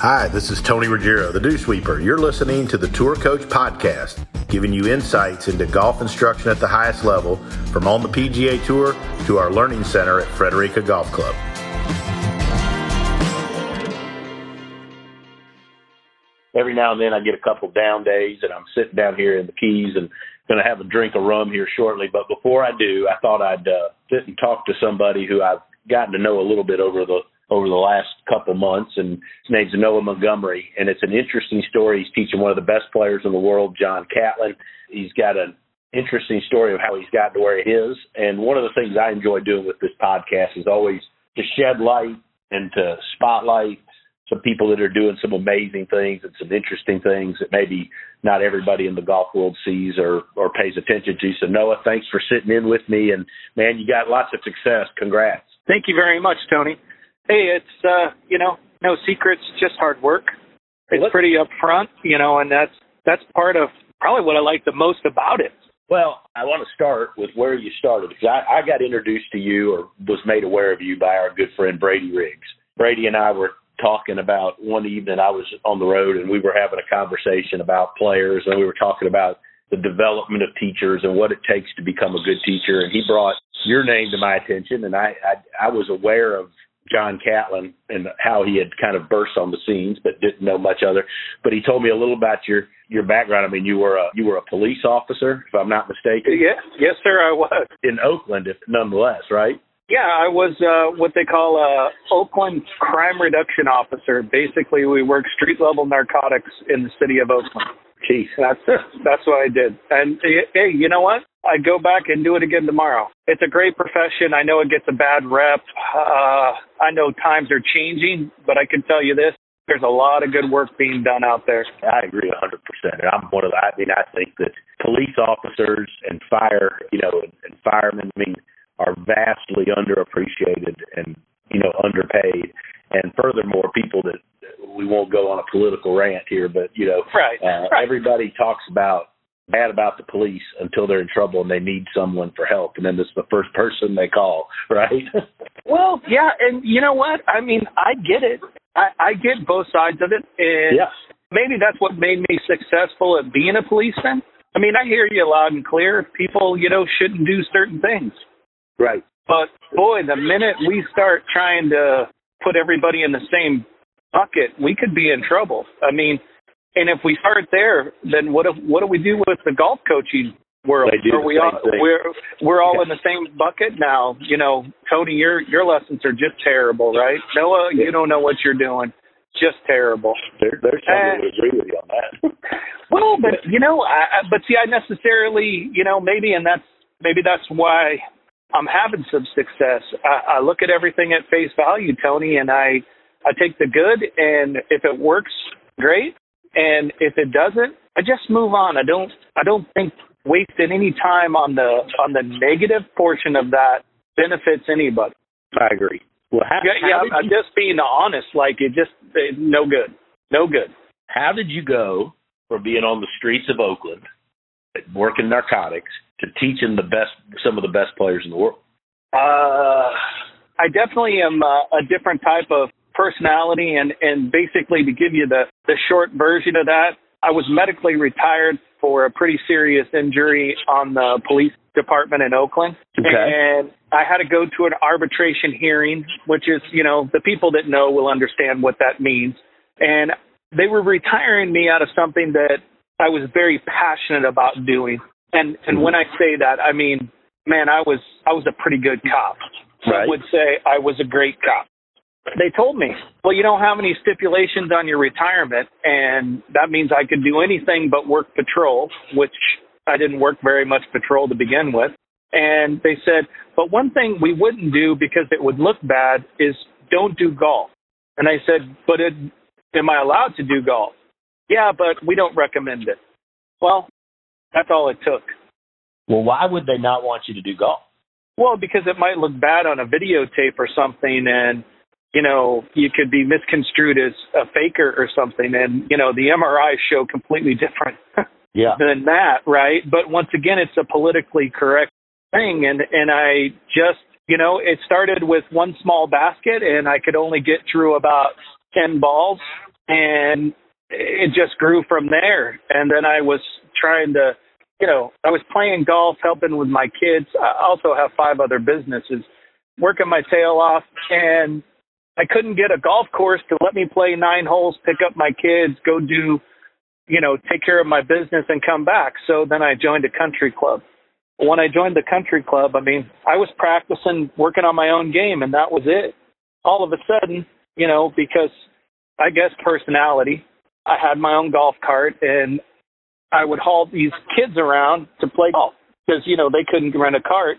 Hi, this is Tony Ruggiero, the Dew Sweeper. You're listening to the Tour Coach Podcast, giving you insights into golf instruction at the highest level from on the PGA Tour to our learning center at Frederica Golf Club. Every now and then I get a couple down days and I'm sitting down here in the Keys and going to have a drink of rum here shortly. But before I do, I thought I'd uh, sit and talk to somebody who I've gotten to know a little bit over the over the last couple months, and his name's Noah Montgomery, and it's an interesting story. He's teaching one of the best players in the world, John Catlin. He's got an interesting story of how he's got to where he is, and one of the things I enjoy doing with this podcast is always to shed light and to spotlight some people that are doing some amazing things and some interesting things that maybe not everybody in the golf world sees or or pays attention to. So Noah, thanks for sitting in with me, and man, you got lots of success. Congrats. Thank you very much, Tony hey, it's uh, you know, no secrets, just hard work. It's pretty upfront, you know, and that's that's part of probably what I like the most about it. Well, I want to start with where you started because I, I got introduced to you or was made aware of you by our good friend Brady Riggs. Brady and I were talking about one evening I was on the road and we were having a conversation about players and we were talking about the development of teachers and what it takes to become a good teacher and he brought your name to my attention and I I, I was aware of John Catlin and how he had kind of burst on the scenes, but didn't know much other. But he told me a little about your your background. I mean, you were a you were a police officer, if I'm not mistaken. Yeah, yes, sir, I was in Oakland, if nonetheless, right? Yeah, I was uh, what they call a Oakland crime reduction officer. Basically, we work street level narcotics in the city of Oakland. Jeez, that's that's what I did. And hey, you know what? I'd go back and do it again tomorrow. It's a great profession. I know it gets a bad rep. Uh, I know times are changing, but I can tell you this: there's a lot of good work being done out there. I agree 100%. And I'm one of the, I mean, I think that police officers and fire, you know, and, and firemen, I mean, are vastly underappreciated and, you know, underpaid. And furthermore, people that we won't go on a political rant here, but you know, right, uh, right. everybody talks about bad about the police until they're in trouble and they need someone for help, and then it's the first person they call, right? well, yeah, and you know what? I mean, I get it. I, I get both sides of it, and yeah. maybe that's what made me successful at being a policeman. I mean, I hear you loud and clear. People, you know, shouldn't do certain things. Right. But boy, the minute we start trying to put everybody in the same bucket, we could be in trouble. I mean, and if we start there, then what if, what do we do with the golf coaching world? Are we all, thing. we're we're all in the same bucket now? You know, Tony, your your lessons are just terrible, right? Noah, yeah. you don't know what you're doing. Just terrible. There, there's some who agree with you on that. well, but you know, I, but see, I necessarily, you know, maybe, and that's maybe that's why I'm having some success. I, I look at everything at face value, Tony, and I I take the good, and if it works, great. And if it doesn't, I just move on. I don't I don't think wasting any time on the on the negative portion of that benefits anybody. I agree. Well, how, yeah, how yeah I'm you, just being honest. Like it just it, no good, no good. How did you go from being on the streets of Oakland, working narcotics, to teaching the best some of the best players in the world? Uh, I definitely am uh, a different type of personality and and basically to give you the the short version of that I was medically retired for a pretty serious injury on the police department in Oakland. Okay. and I had to go to an arbitration hearing which is you know the people that know will understand what that means. And they were retiring me out of something that I was very passionate about doing. And and when I say that I mean man I was I was a pretty good cop. Right. Would say I was a great cop they told me, well, you don't have any stipulations on your retirement, and that means I could do anything but work patrol, which I didn't work very much patrol to begin with. And they said, but one thing we wouldn't do because it would look bad is don't do golf. And I said, but it, am I allowed to do golf? Yeah, but we don't recommend it. Well, that's all it took. Well, why would they not want you to do golf? Well, because it might look bad on a videotape or something, and you know, you could be misconstrued as a faker or something. And, you know, the MRI show completely different yeah. than that, right? But once again, it's a politically correct thing. And, and I just, you know, it started with one small basket and I could only get through about 10 balls. and it just grew from there. And then I was trying to, you know, I was playing golf, helping with my kids. I also have five other businesses, working my tail off, and I couldn't get a golf course to let me play nine holes, pick up my kids, go do, you know, take care of my business and come back. So then I joined a country club. When I joined the country club, I mean, I was practicing, working on my own game, and that was it. All of a sudden, you know, because I guess personality, I had my own golf cart and I would haul these kids around to play golf because, you know, they couldn't rent a cart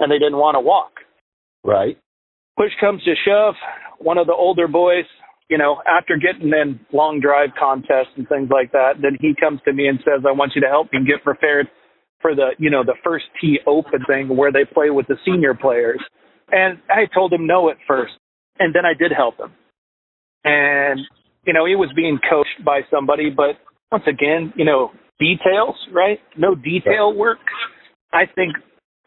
and they didn't want to walk. Right. Push comes to shove, one of the older boys, you know, after getting in long drive contests and things like that, then he comes to me and says, I want you to help me get prepared for the, you know, the first tee open thing where they play with the senior players. And I told him no at first. And then I did help him. And, you know, he was being coached by somebody, but once again, you know, details, right? No detail work. I think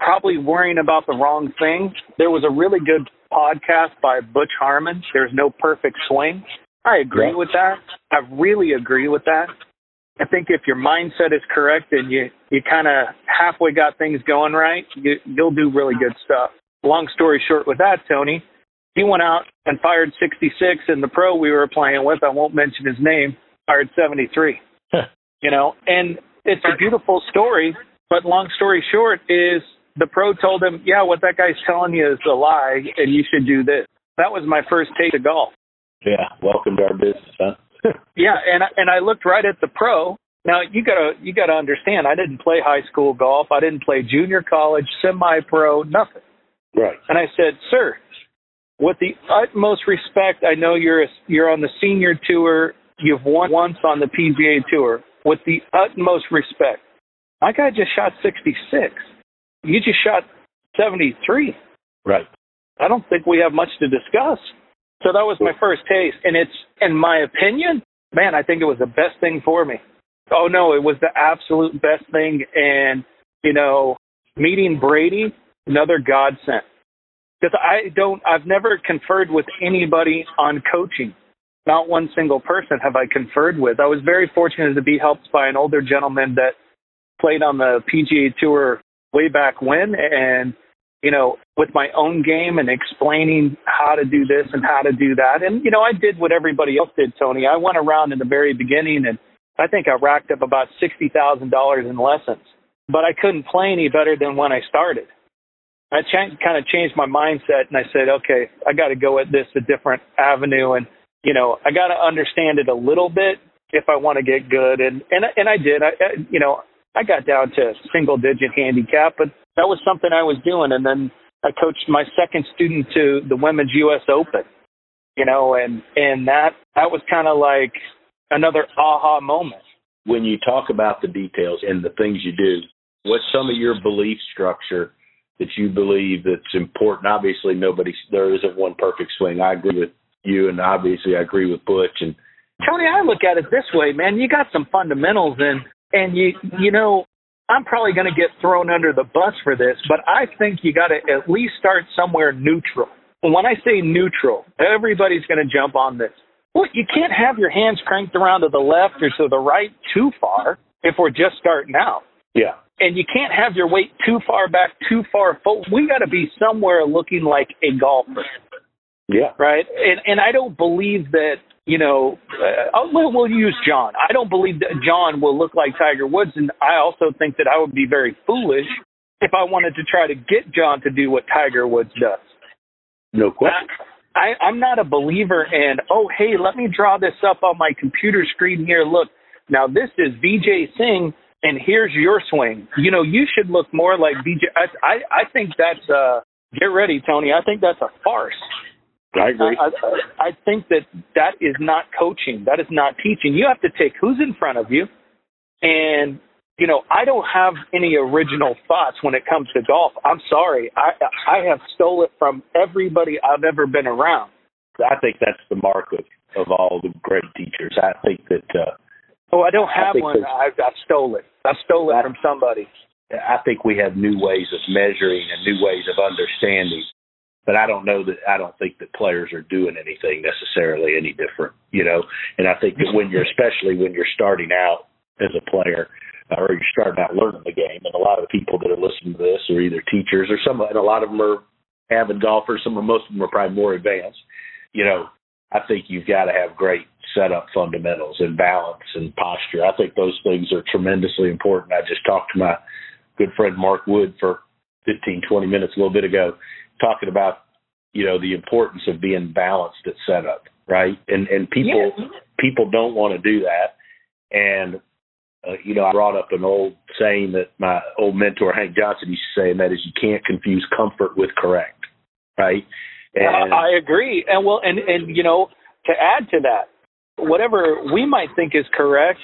probably worrying about the wrong thing. There was a really good podcast by Butch Harmon. There's no perfect swing. I agree yeah. with that. I really agree with that. I think if your mindset is correct and you you kind of halfway got things going right, you you'll do really good stuff. Long story short, with that, Tony, he went out and fired 66, and the pro we were playing with, I won't mention his name, fired 73. you know, and it's a beautiful story. But long story short is the pro told him, "Yeah, what that guy's telling you is a lie, and you should do this." That was my first taste of golf. Yeah, welcome to our business, huh? yeah, and and I looked right at the pro. Now you gotta you gotta understand, I didn't play high school golf. I didn't play junior college, semi-pro, nothing. Right. And I said, "Sir, with the utmost respect, I know you're a, you're on the senior tour. You've won once on the PGA tour. With the utmost respect, my guy just shot 66. You just shot 73. Right. I don't think we have much to discuss. So that was my first taste, and it's, in my opinion, man, I think it was the best thing for me. Oh no, it was the absolute best thing, and you know, meeting Brady, another godsend because I don't, I've never conferred with anybody on coaching. Not one single person have I conferred with. I was very fortunate to be helped by an older gentleman that played on the PGA Tour way back when, and you know, with my own game and explaining how to do this and how to do that. And you know, I did what everybody else did, Tony. I went around in the very beginning, and I think I racked up about sixty thousand dollars in lessons, but I couldn't play any better than when I started. I ch- kind of changed my mindset and I said, okay, I got to go at this a different avenue, and you know, I got to understand it a little bit if I want to get good, and and and I did. I, I you know, I got down to single digit handicap, but that was something I was doing, and then I coached my second student to the Women's U.S. Open, you know, and and that that was kind of like another aha moment. When you talk about the details and the things you do, what's some of your belief structure? that you believe that's important. Obviously, nobody there isn't one perfect swing. I agree with you, and obviously, I agree with Butch. And Tony, I look at it this way, man. You got some fundamentals, and and you you know, I'm probably going to get thrown under the bus for this, but I think you got to at least start somewhere neutral. And when I say neutral, everybody's going to jump on this. Well, you can't have your hands cranked around to the left or to the right too far if we're just starting out. Yeah and you can't have your weight too far back, too far forward. We got to be somewhere looking like a golfer. Yeah. Right. And and I don't believe that you know. Uh, we'll, we'll use John. I don't believe that John will look like Tiger Woods, and I also think that I would be very foolish if I wanted to try to get John to do what Tiger Woods does. No question. I, I'm not a believer in, oh, hey, let me draw this up on my computer screen here. Look, now this is Vijay Singh and here's your swing. You know, you should look more like BJ. I I, I think that's uh get ready, Tony. I think that's a farce. I agree. I, I, I think that that is not coaching. That is not teaching. You have to take who's in front of you, and you know I don't have any original thoughts when it comes to golf. I'm sorry. I I have stole it from everybody I've ever been around. I think that's the mark of of all the great teachers. I think that uh, Oh, I don't have I one. I, I stole it. I stole it from somebody. I think we have new ways of measuring and new ways of understanding. But I don't know that I don't think that players are doing anything necessarily any different, you know. And I think that when you're especially when you're starting out as a player uh, or you're starting out learning the game, and a lot of the people that are listening to this are either teachers or some, and a lot of them are avid golfers. Some of most of them are probably more advanced. You know, I think you've got to have great setup fundamentals and balance and posture. I think those things are tremendously important. I just talked to my good friend Mark Wood for 15, 20 minutes a little bit ago, talking about you know the importance of being balanced at setup, right? And and people yeah. people don't want to do that. And uh, you know, I brought up an old saying that my old mentor Hank Johnson used to say, and that is, you can't confuse comfort with correct, right? And, I agree, and well, and and you know, to add to that, whatever we might think is correct,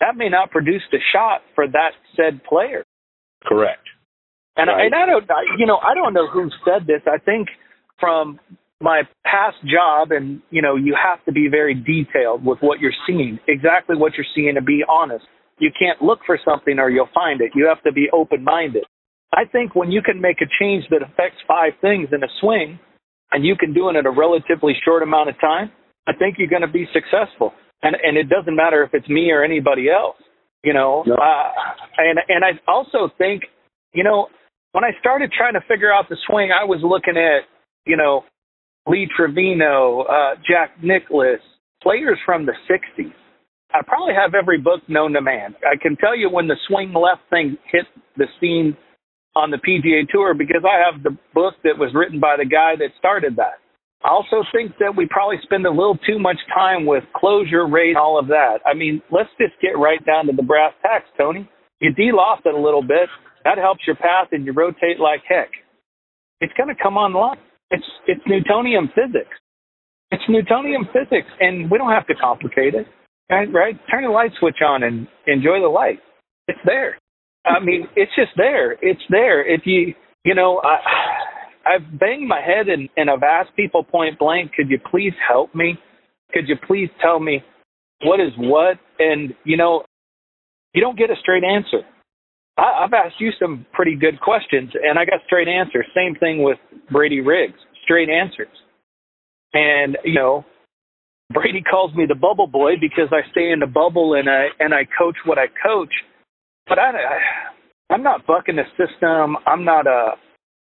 that may not produce the shot for that said player. Correct. And right. I, and I don't, you know, I don't know who said this. I think from my past job, and you know, you have to be very detailed with what you're seeing, exactly what you're seeing, and be honest. You can't look for something or you'll find it. You have to be open-minded. I think when you can make a change that affects five things in a swing, and you can do it in a relatively short amount of time, I think you're going to be successful. And and it doesn't matter if it's me or anybody else, you know. Yep. Uh, and and I also think, you know, when I started trying to figure out the swing, I was looking at, you know, Lee Trevino, uh, Jack Nicklaus, players from the '60s. I probably have every book known to man. I can tell you when the swing left thing hit the scene on the PGA Tour because I have the book that was written by the guy that started that. I also think that we probably spend a little too much time with closure rate, all of that. I mean, let's just get right down to the brass tacks, Tony. You de-loft it a little bit. That helps your path, and you rotate like heck. It's going to come online. It's it's Newtonian physics. It's Newtonian physics, and we don't have to complicate it. Right? Right? Turn the light switch on and enjoy the light. It's there. I mean, it's just there. It's there. If you, you know, I, I've banged my head and, and I've asked people point blank, could you please help me? Could you please tell me what is what? And, you know, you don't get a straight answer. I, I've asked you some pretty good questions and I got straight answers. Same thing with Brady Riggs, straight answers. And, you know, Brady calls me the bubble boy because I stay in the bubble and I and I coach what I coach but I, I'm not bucking the system. I'm not a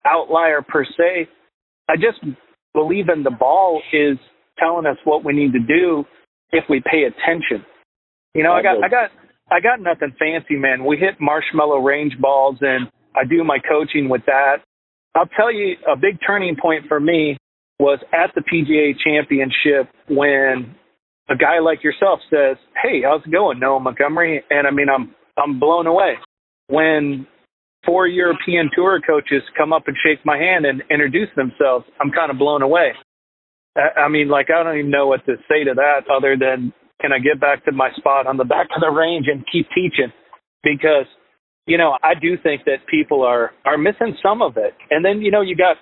outlier per se. I just believe in the ball is telling us what we need to do if we pay attention. You know, I got I got I got nothing fancy, man. We hit marshmallow range balls and I do my coaching with that. I'll tell you a big turning point for me was at the PGA championship when a guy like yourself says, Hey, how's it going, Noah Montgomery? And I mean I'm I'm blown away. When four European tour coaches come up and shake my hand and introduce themselves, I'm kind of blown away. I mean, like, I don't even know what to say to that other than, can I get back to my spot on the back of the range and keep teaching? Because, you know, I do think that people are, are missing some of it. And then, you know, you got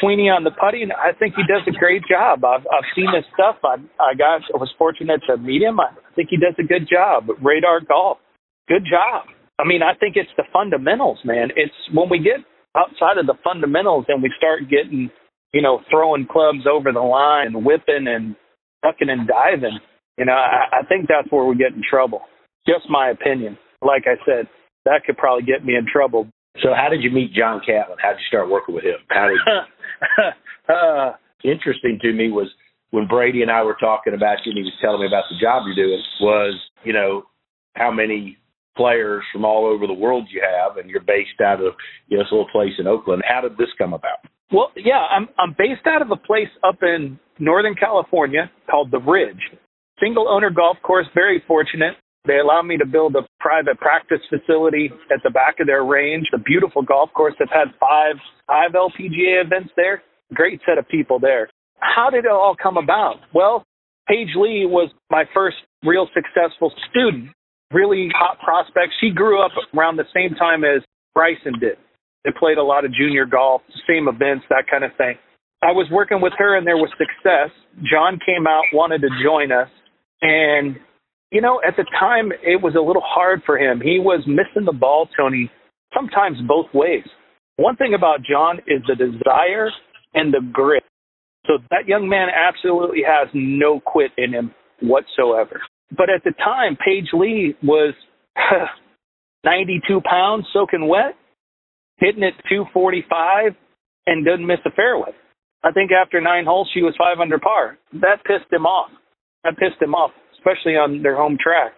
Sweeney on the putting. I think he does a great job. I've, I've seen his stuff. I, I got, I was fortunate to meet him. I think he does a good job. Radar Golf good job. I mean, I think it's the fundamentals, man. It's when we get outside of the fundamentals and we start getting, you know, throwing clubs over the line and whipping and ducking and diving, you know, I, I think that's where we get in trouble. Just my opinion. Like I said, that could probably get me in trouble. So, how did you meet John Catlin? How did you start working with him? How did you... uh, interesting to me was when Brady and I were talking about you, and he was telling me about the job you're doing. Was you know how many players from all over the world you have, and you're based out of you know this little place in Oakland. How did this come about? Well, yeah, I'm I'm based out of a place up in Northern California called the Ridge, single owner golf course. Very fortunate. They allowed me to build a private practice facility at the back of their range. A beautiful golf course that's had five five LPGA events there. Great set of people there. How did it all come about? Well, Paige Lee was my first real successful student really hot prospect. She grew up around the same time as Bryson did. They played a lot of junior golf, same events, that kind of thing. I was working with her and there was success. John came out, wanted to join us. And, you know, at the time, it was a little hard for him. He was missing the ball, Tony, sometimes both ways. One thing about John is the desire and the grit. So that young man absolutely has no quit in him whatsoever. But at the time, Paige Lee was 92 pounds soaking wet, hitting it 245, and doesn't miss a fairway. I think after nine holes, she was five under par. That pissed him off. That pissed him off, especially on their home track.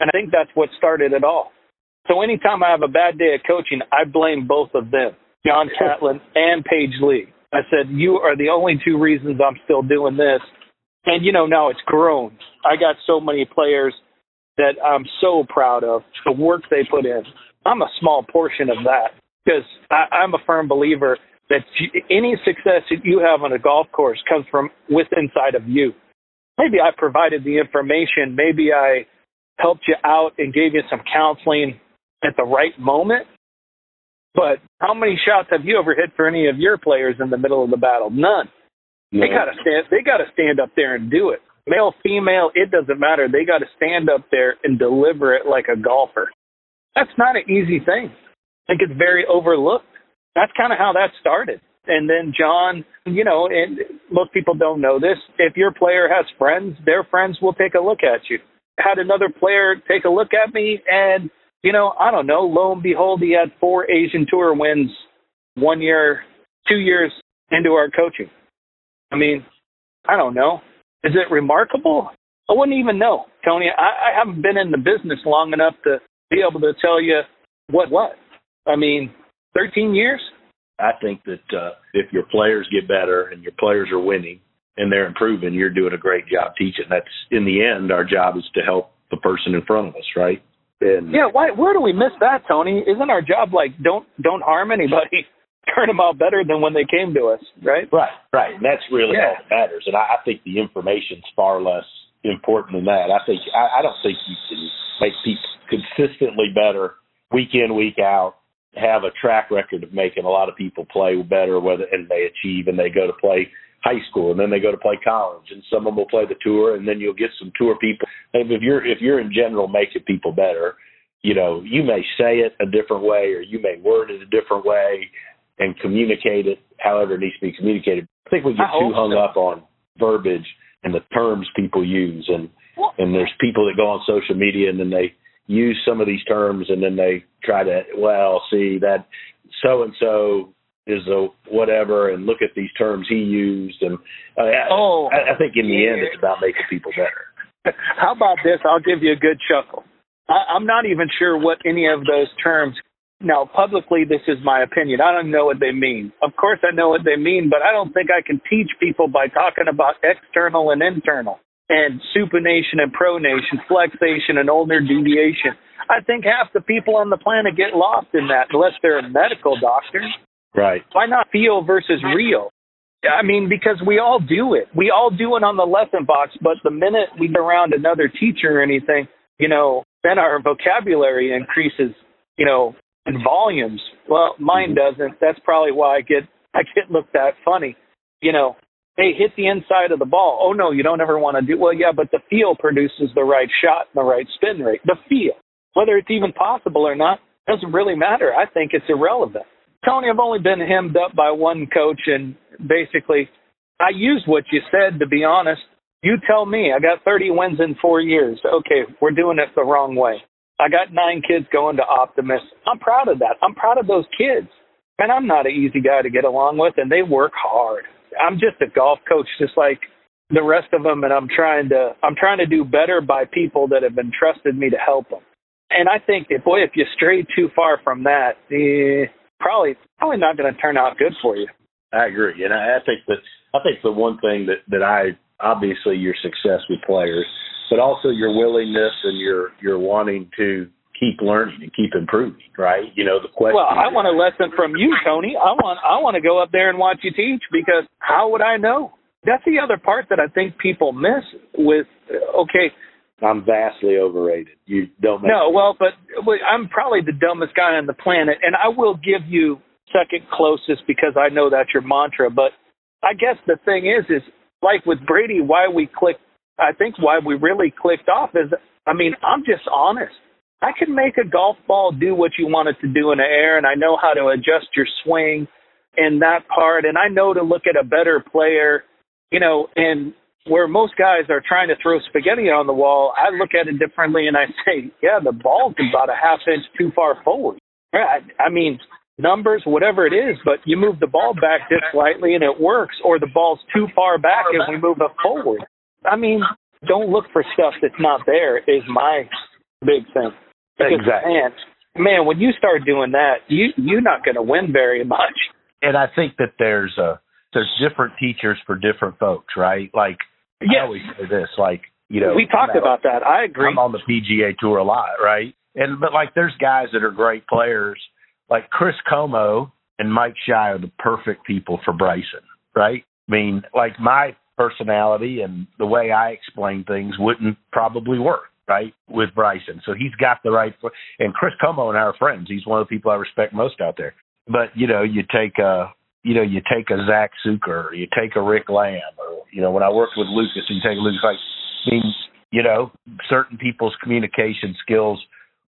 And I think that's what started it all. So anytime I have a bad day of coaching, I blame both of them, John Catlin and Paige Lee. I said, you are the only two reasons I'm still doing this. And, you know, now it's grown. I got so many players that I'm so proud of, the work they put in. I'm a small portion of that because I'm a firm believer that any success that you have on a golf course comes from within inside of you. Maybe I provided the information. Maybe I helped you out and gave you some counseling at the right moment. But how many shots have you ever hit for any of your players in the middle of the battle? None. No. They gotta stand. They gotta stand up there and do it. Male, female, it doesn't matter. They gotta stand up there and deliver it like a golfer. That's not an easy thing. I think it's very overlooked. That's kind of how that started. And then John, you know, and most people don't know this. If your player has friends, their friends will take a look at you. Had another player take a look at me and you know, I don't know. Lo and behold, he had four Asian Tour wins one year, two years into our coaching. I mean, I don't know. Is it remarkable? I wouldn't even know, Tony. I, I haven't been in the business long enough to be able to tell you what what. I mean, 13 years. I think that uh, if your players get better and your players are winning and they're improving, you're doing a great job teaching. That's in the end, our job is to help the person in front of us, right? And yeah, why? Where do we miss that, Tony? Isn't our job like don't don't harm anybody, turn them out better than when they came to us, right? Right, right. And that's really yeah. all that matters. And I, I think the information's far less important than that. I think I, I don't think you can make people consistently better week in week out. Have a track record of making a lot of people play better, whether and they achieve and they go to play high school and then they go to play college and some of them will play the tour and then you'll get some tour people and if you're if you're in general making people better you know you may say it a different way or you may word it a different way and communicate it however it needs to be communicated i think we get too hung so. up on verbiage and the terms people use and and there's people that go on social media and then they use some of these terms and then they try to well see that so and so is a whatever, and look at these terms he used, and uh, oh, I, I think in the yeah. end it's about making people better. How about this? I'll give you a good chuckle. I, I'm not even sure what any of those terms. Now, publicly, this is my opinion. I don't know what they mean. Of course, I know what they mean, but I don't think I can teach people by talking about external and internal and supination and pronation, flexation and ulnar deviation. I think half the people on the planet get lost in that unless they're a medical doctor. Right. Why not feel versus real? I mean, because we all do it. We all do it on the lesson box, but the minute we get around another teacher or anything, you know, then our vocabulary increases, you know, in volumes. Well, mine mm-hmm. doesn't. That's probably why I get I get looked at funny. You know, hey, hit the inside of the ball. Oh no, you don't ever want to do well, yeah, but the feel produces the right shot and the right spin rate. The feel. Whether it's even possible or not doesn't really matter. I think it's irrelevant. Tony, I've only been hemmed up by one coach, and basically, I used what you said. To be honest, you tell me. I got 30 wins in four years. Okay, we're doing it the wrong way. I got nine kids going to Optimist. I'm proud of that. I'm proud of those kids. And I'm not an easy guy to get along with, and they work hard. I'm just a golf coach, just like the rest of them, and I'm trying to I'm trying to do better by people that have entrusted me to help them. And I think that boy, if you stray too far from that, eh, probably probably not going to turn out good for you. I agree, and I, I think that I think the one thing that that I obviously your success with players, but also your willingness and your your wanting to keep learning and keep improving, right? You know the question. Well, I want a lesson from you, Tony. I want I want to go up there and watch you teach because how would I know? That's the other part that I think people miss with okay, I'm vastly overrated. You don't. Know. No, well, but I'm probably the dumbest guy on the planet, and I will give you second closest because I know that's your mantra. But I guess the thing is, is like with Brady, why we clicked. I think why we really clicked off is, I mean, I'm just honest. I can make a golf ball do what you want it to do in the air, and I know how to adjust your swing in that part, and I know to look at a better player, you know, and where most guys are trying to throw spaghetti on the wall, I look at it differently and I say, yeah, the ball's about a half inch too far forward. I, I mean, numbers, whatever it is, but you move the ball back just slightly and it works, or the ball's too far back and we move it forward. I mean, don't look for stuff that's not there is my big thing. Because, exactly. Man, man, when you start doing that, you you're not going to win very much. And I think that there's a there's different teachers for different folks, right? Like yes. I always say this, like you know, we talked about that. I agree. I'm on the PGA tour a lot, right? And but like there's guys that are great players, like Chris Como and Mike Schy are the perfect people for Bryson, right? I mean, like my personality and the way I explain things wouldn't probably work, right, with Bryson. So he's got the right. And Chris Como and are friends. He's one of the people I respect most out there. But you know, you take a, you know, you take a Zack Sucher, or you take a Rick Lamb, or you know, when I worked with Lucas, you take Lucas. Like, I mean, you know, certain people's communication skills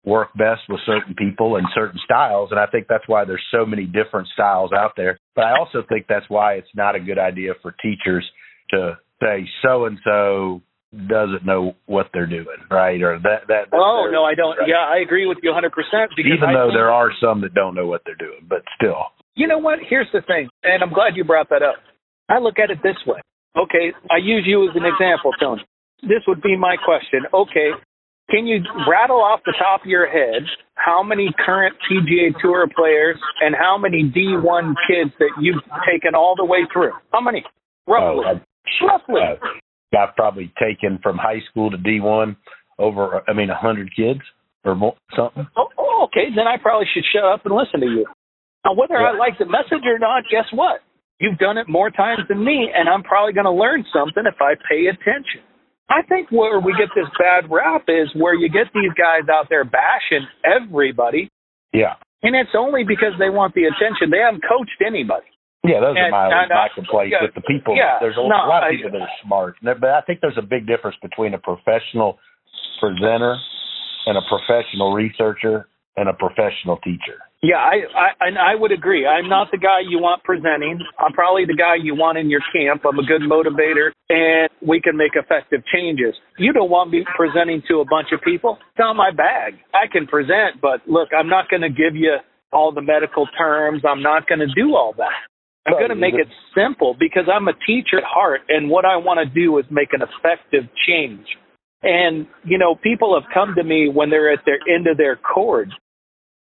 work best with certain people and certain styles and I think that's why there's so many different styles out there. But I also think that's why it's not a good idea for teachers to say so and so doesn't know what they're doing, right? Or that that. Oh no, I don't. Right. Yeah, I agree with you 100. percent Even I though there are some that don't know what they're doing, but still. You know what? Here's the thing, and I'm glad you brought that up. I look at it this way. Okay, I use you as an example, Tony. This would be my question. Okay, can you rattle off the top of your head how many current PGA Tour players and how many D1 kids that you've taken all the way through? How many? Roughly. Oh, Roughly. Uh, I've probably taken from high school to D1 over, I mean, a 100 kids or more, something. Oh, oh, okay. Then I probably should shut up and listen to you. Now, whether yeah. I like the message or not, guess what? You've done it more times than me, and I'm probably going to learn something if I pay attention. I think where we get this bad rap is where you get these guys out there bashing everybody. Yeah. And it's only because they want the attention. They haven't coached anybody. Yeah, those and, are my, and, my complaints yeah, with the people. Yeah, there's a, no, a lot of people that are smart, but I think there's a big difference between a professional presenter and a professional researcher and a professional teacher. Yeah, I, I and I would agree. I'm not the guy you want presenting. I'm probably the guy you want in your camp. I'm a good motivator, and we can make effective changes. You don't want me presenting to a bunch of people. It's not my bag. I can present, but look, I'm not going to give you all the medical terms. I'm not going to do all that. I'm going to make it simple because I'm a teacher at heart, and what I want to do is make an effective change. And, you know, people have come to me when they're at their end of their cord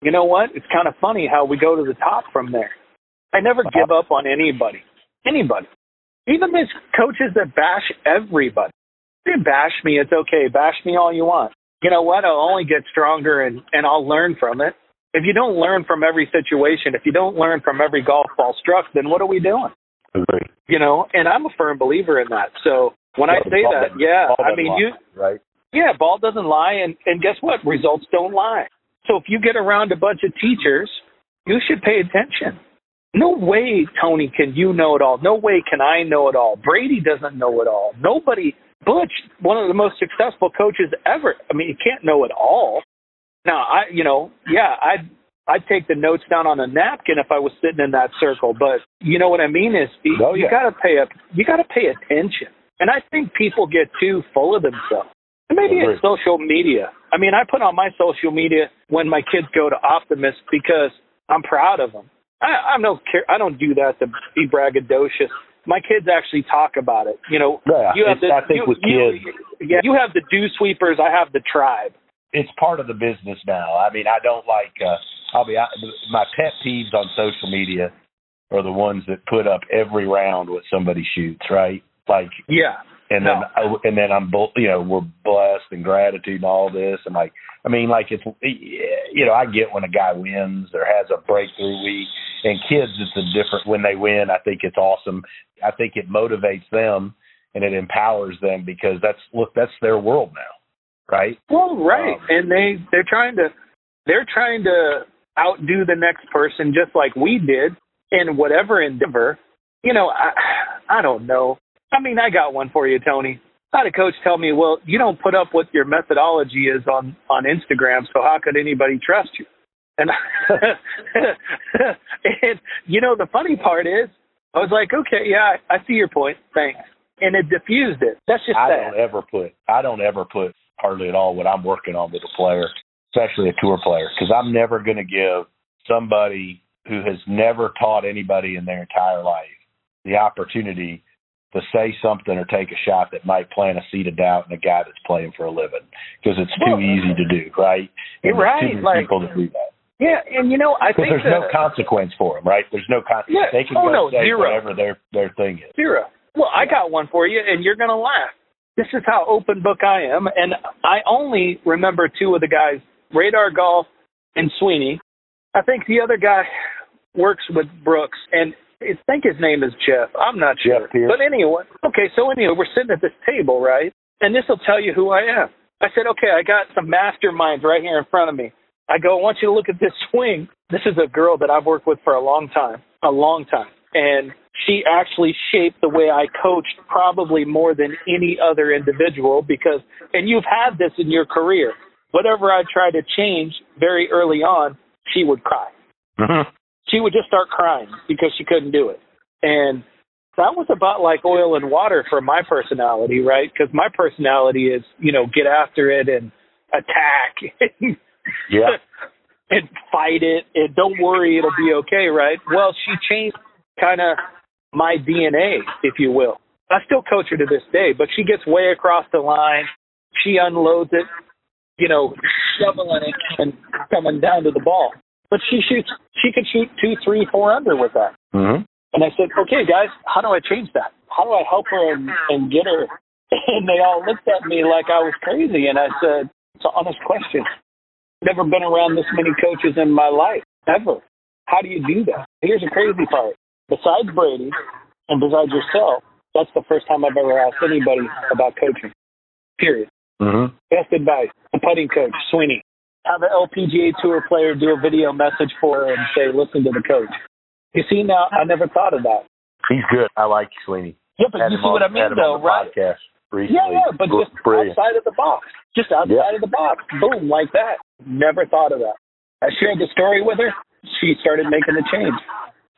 you know what? It's kind of funny how we go to the top from there. I never give up on anybody. Anybody. Even these coaches that bash everybody. They bash me, it's okay. Bash me all you want. You know what? I'll only get stronger and, and I'll learn from it. If you don't learn from every situation, if you don't learn from every golf ball struck, then what are we doing? Agree. You know, and I'm a firm believer in that. So when I say that, yeah, I mean lie, you right. Yeah, ball doesn't lie and, and guess what? Results don't lie. So if you get around a bunch of teachers, you should pay attention. No way, Tony, can you know it all. No way can I know it all. Brady doesn't know it all. Nobody, Butch, one of the most successful coaches ever. I mean, you can't know it all. Now, I, you know, yeah, I'd, I'd take the notes down on a napkin if I was sitting in that circle. But you know what I mean is you, oh, yeah. you gotta pay up, you gotta pay attention. And I think people get too full of themselves. Maybe it's social media. I mean, I put on my social media when my kids go to Optimist because I'm proud of them. I, I'm no care. I don't do that to be braggadocious. My kids actually talk about it. You know, yeah, you have the, I think you, with you, kids, yeah, you have the dew sweepers. I have the tribe. It's part of the business now. I mean, I don't like. uh I'll be my pet peeves on social media are the ones that put up every round what somebody shoots. Right? Like, yeah, and no. then I, and then I'm you know we're blessed and gratitude and all this and like I mean like it's you know I get when a guy wins or has a breakthrough week and kids it's a different when they win I think it's awesome I think it motivates them and it empowers them because that's look that's their world now right well right um, and they they're trying to they're trying to outdo the next person just like we did in whatever endeavor you know I I don't know I mean, I got one for you, Tony. I had a coach tell me, "Well, you don't put up what your methodology is on on Instagram, so how could anybody trust you?" And and you know the funny part is, I was like, okay, yeah, I, I see your point. Thanks. And it diffused it. That's just I sad. don't ever put I don't ever put hardly at all what I'm working on with a player, especially a tour player, because I'm never going to give somebody who has never taught anybody in their entire life the opportunity to say something or take a shot that might plant a seed of doubt in a guy that's playing for a living because it's too Well, easy to do, right? You're And right, Too many like- people to do that. Yeah, and you know, I think there's no consequence for them, right? There's no consequence. Yeah. They can Oh, go no, say zero. whatever their their thing is. Zero. Well, I got one for you, and you're going to laugh. This is how open book I am, and I only remember two of the guys: Radar Golf and Sweeney. I think the other guy works with Brooks, and I think his name is Jeff. I'm not sure, Pierce. but anyway. Okay, so anyway, we're sitting at this table, right? And this will tell you who I am. I said, okay, I got some masterminds right here in front of me. I go, I want you to look at this swing. This is a girl that I've worked with for a long time, a long time. And she actually shaped the way I coached probably more than any other individual because, and you've had this in your career. Whatever I tried to change very early on, she would cry. Mm-hmm. She would just start crying because she couldn't do it. And that was about like oil and water for my personality, right? Because my personality is, you know, get after it and attack Yeah. and fight it and don't worry it'll be okay right well she changed kind of my dna if you will i still coach her to this day but she gets way across the line she unloads it you know shoveling it and coming down to the ball but she shoots she can shoot two three four under with that Mm-hmm. and I said, okay, guys, how do I change that? How do I help her and, and get her? And they all looked at me like I was crazy. And I said, it's an honest question. Never been around this many coaches in my life, ever. How do you do that? Here's the crazy part. Besides Brady and besides yourself, that's the first time I've ever asked anybody about coaching. Period. Mm-hmm. Best advice. The putting coach, Sweeney. Have an LPGA tour player do a video message for her and say, listen to the coach. You see now, I never thought of that. He's good. I like Sweeney. Yeah, but Had you see on- what I mean, though, right? Podcast recently. Yeah, yeah, but just brilliant. outside of the box. Just outside Yeah. of the box. Boom, like that. Never thought of that. I shared the story with her. She started making the change.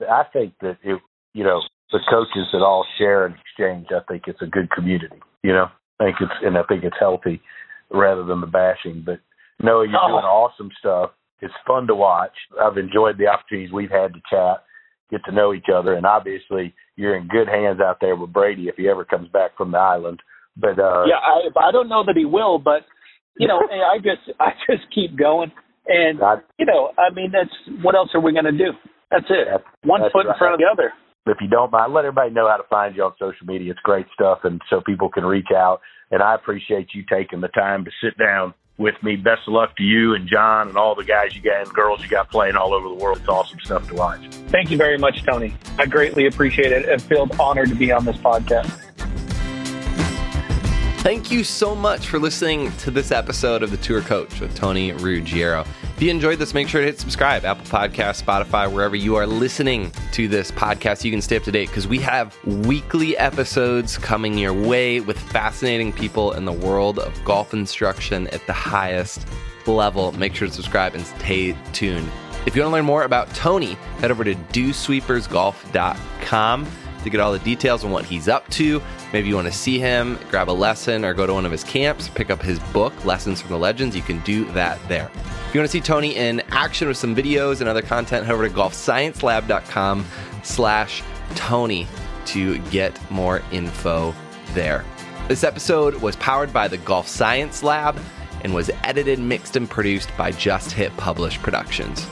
I think that it, you know, the coaches that all share and exchange. I think it's a good community. You know, I think it's and I think it's healthy rather than the bashing. But no, you're Oh. doing awesome stuff. It's fun to watch. I've enjoyed the opportunities we've had to chat, get to know each other, and obviously you're in good hands out there with Brady if he ever comes back from the island. But uh, Yeah, I I don't know that he will, but you know, I just I just keep going, and I, you know, I mean, that's what else are we gonna do? That's it. That's- One that's foot in front of the other. if you don't mind, let everybody know how to find you on social media. It's great stuff, and so people can reach out. And I appreciate you taking the time to sit down with me. Best of luck to you and John and all the guys you got and girls you got playing all over the world. It's awesome stuff to watch. Thank you very much, Tony. I greatly appreciate it and feel honored to be on this podcast. Thank you so much for listening to this episode of The Tour Coach with Tony Ruggiero. If you enjoyed this, make sure to hit subscribe, Apple Podcast, Spotify, wherever you are listening to this podcast. You can stay up to date because we have weekly episodes coming your way with fascinating people in the world of golf instruction at the highest level. Make sure to subscribe and stay tuned. If you want to learn more about Tony, head over to dewsweepersgolf.com to get all the details on what he's up to. Maybe you want to see him, grab a lesson, or go to one of his camps, pick up his book, Lessons from the Legends. You can do that there. If you want to see Tony in action with some videos and other content, head over to golfsciencelab.com slash Tony to get more info there. This episode was powered by the Golf Science Lab and was edited, mixed, and produced by Just Hit Publish Productions.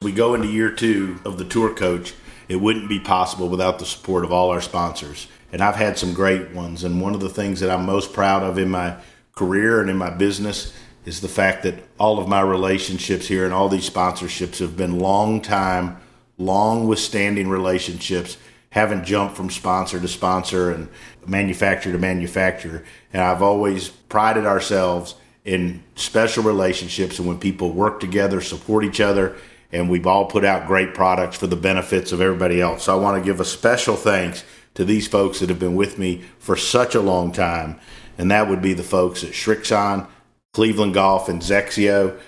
We go into year two of the tour coach. It wouldn't be possible without the support of all our sponsors. And I've had some great ones. And one of the things that I'm most proud of in my career and in my business is the fact that all of my relationships here and all these sponsorships have been long time, long withstanding relationships, haven't jumped from sponsor to sponsor and manufacturer to manufacturer. And I've always prided ourselves in special relationships and when people work together, support each other, and we've all put out great products for the benefits of everybody else. So I want to give a special thanks to these folks that have been with me for such a long time, and that would be the folks at Srixon, Cleveland Golf and XXIO.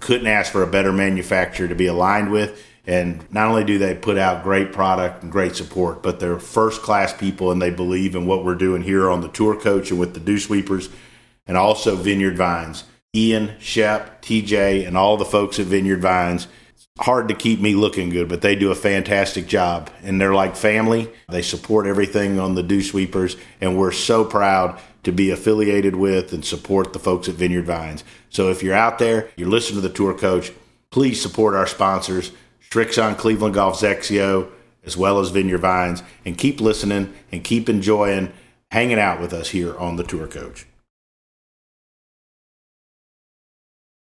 Couldn't ask for a better manufacturer to be aligned with. And not only do they put out great product and great support, but they're first class people and they believe in what we're doing here on the tour coach and with the dew sweepers and also Vineyard Vines. Ian, Shep, TJ, and all the folks at Vineyard Vines. Hard to keep me looking good, but they do a fantastic job. And they're like family. They support everything on the dew sweepers. And we're so proud to be affiliated with and support the folks at Vineyard Vines. So if you're out there, you're listening to the tour coach, please support our sponsors, Srixon Cleveland Golf XXIO, as well as Vineyard Vines, and keep listening and keep enjoying hanging out with us here on the tour coach.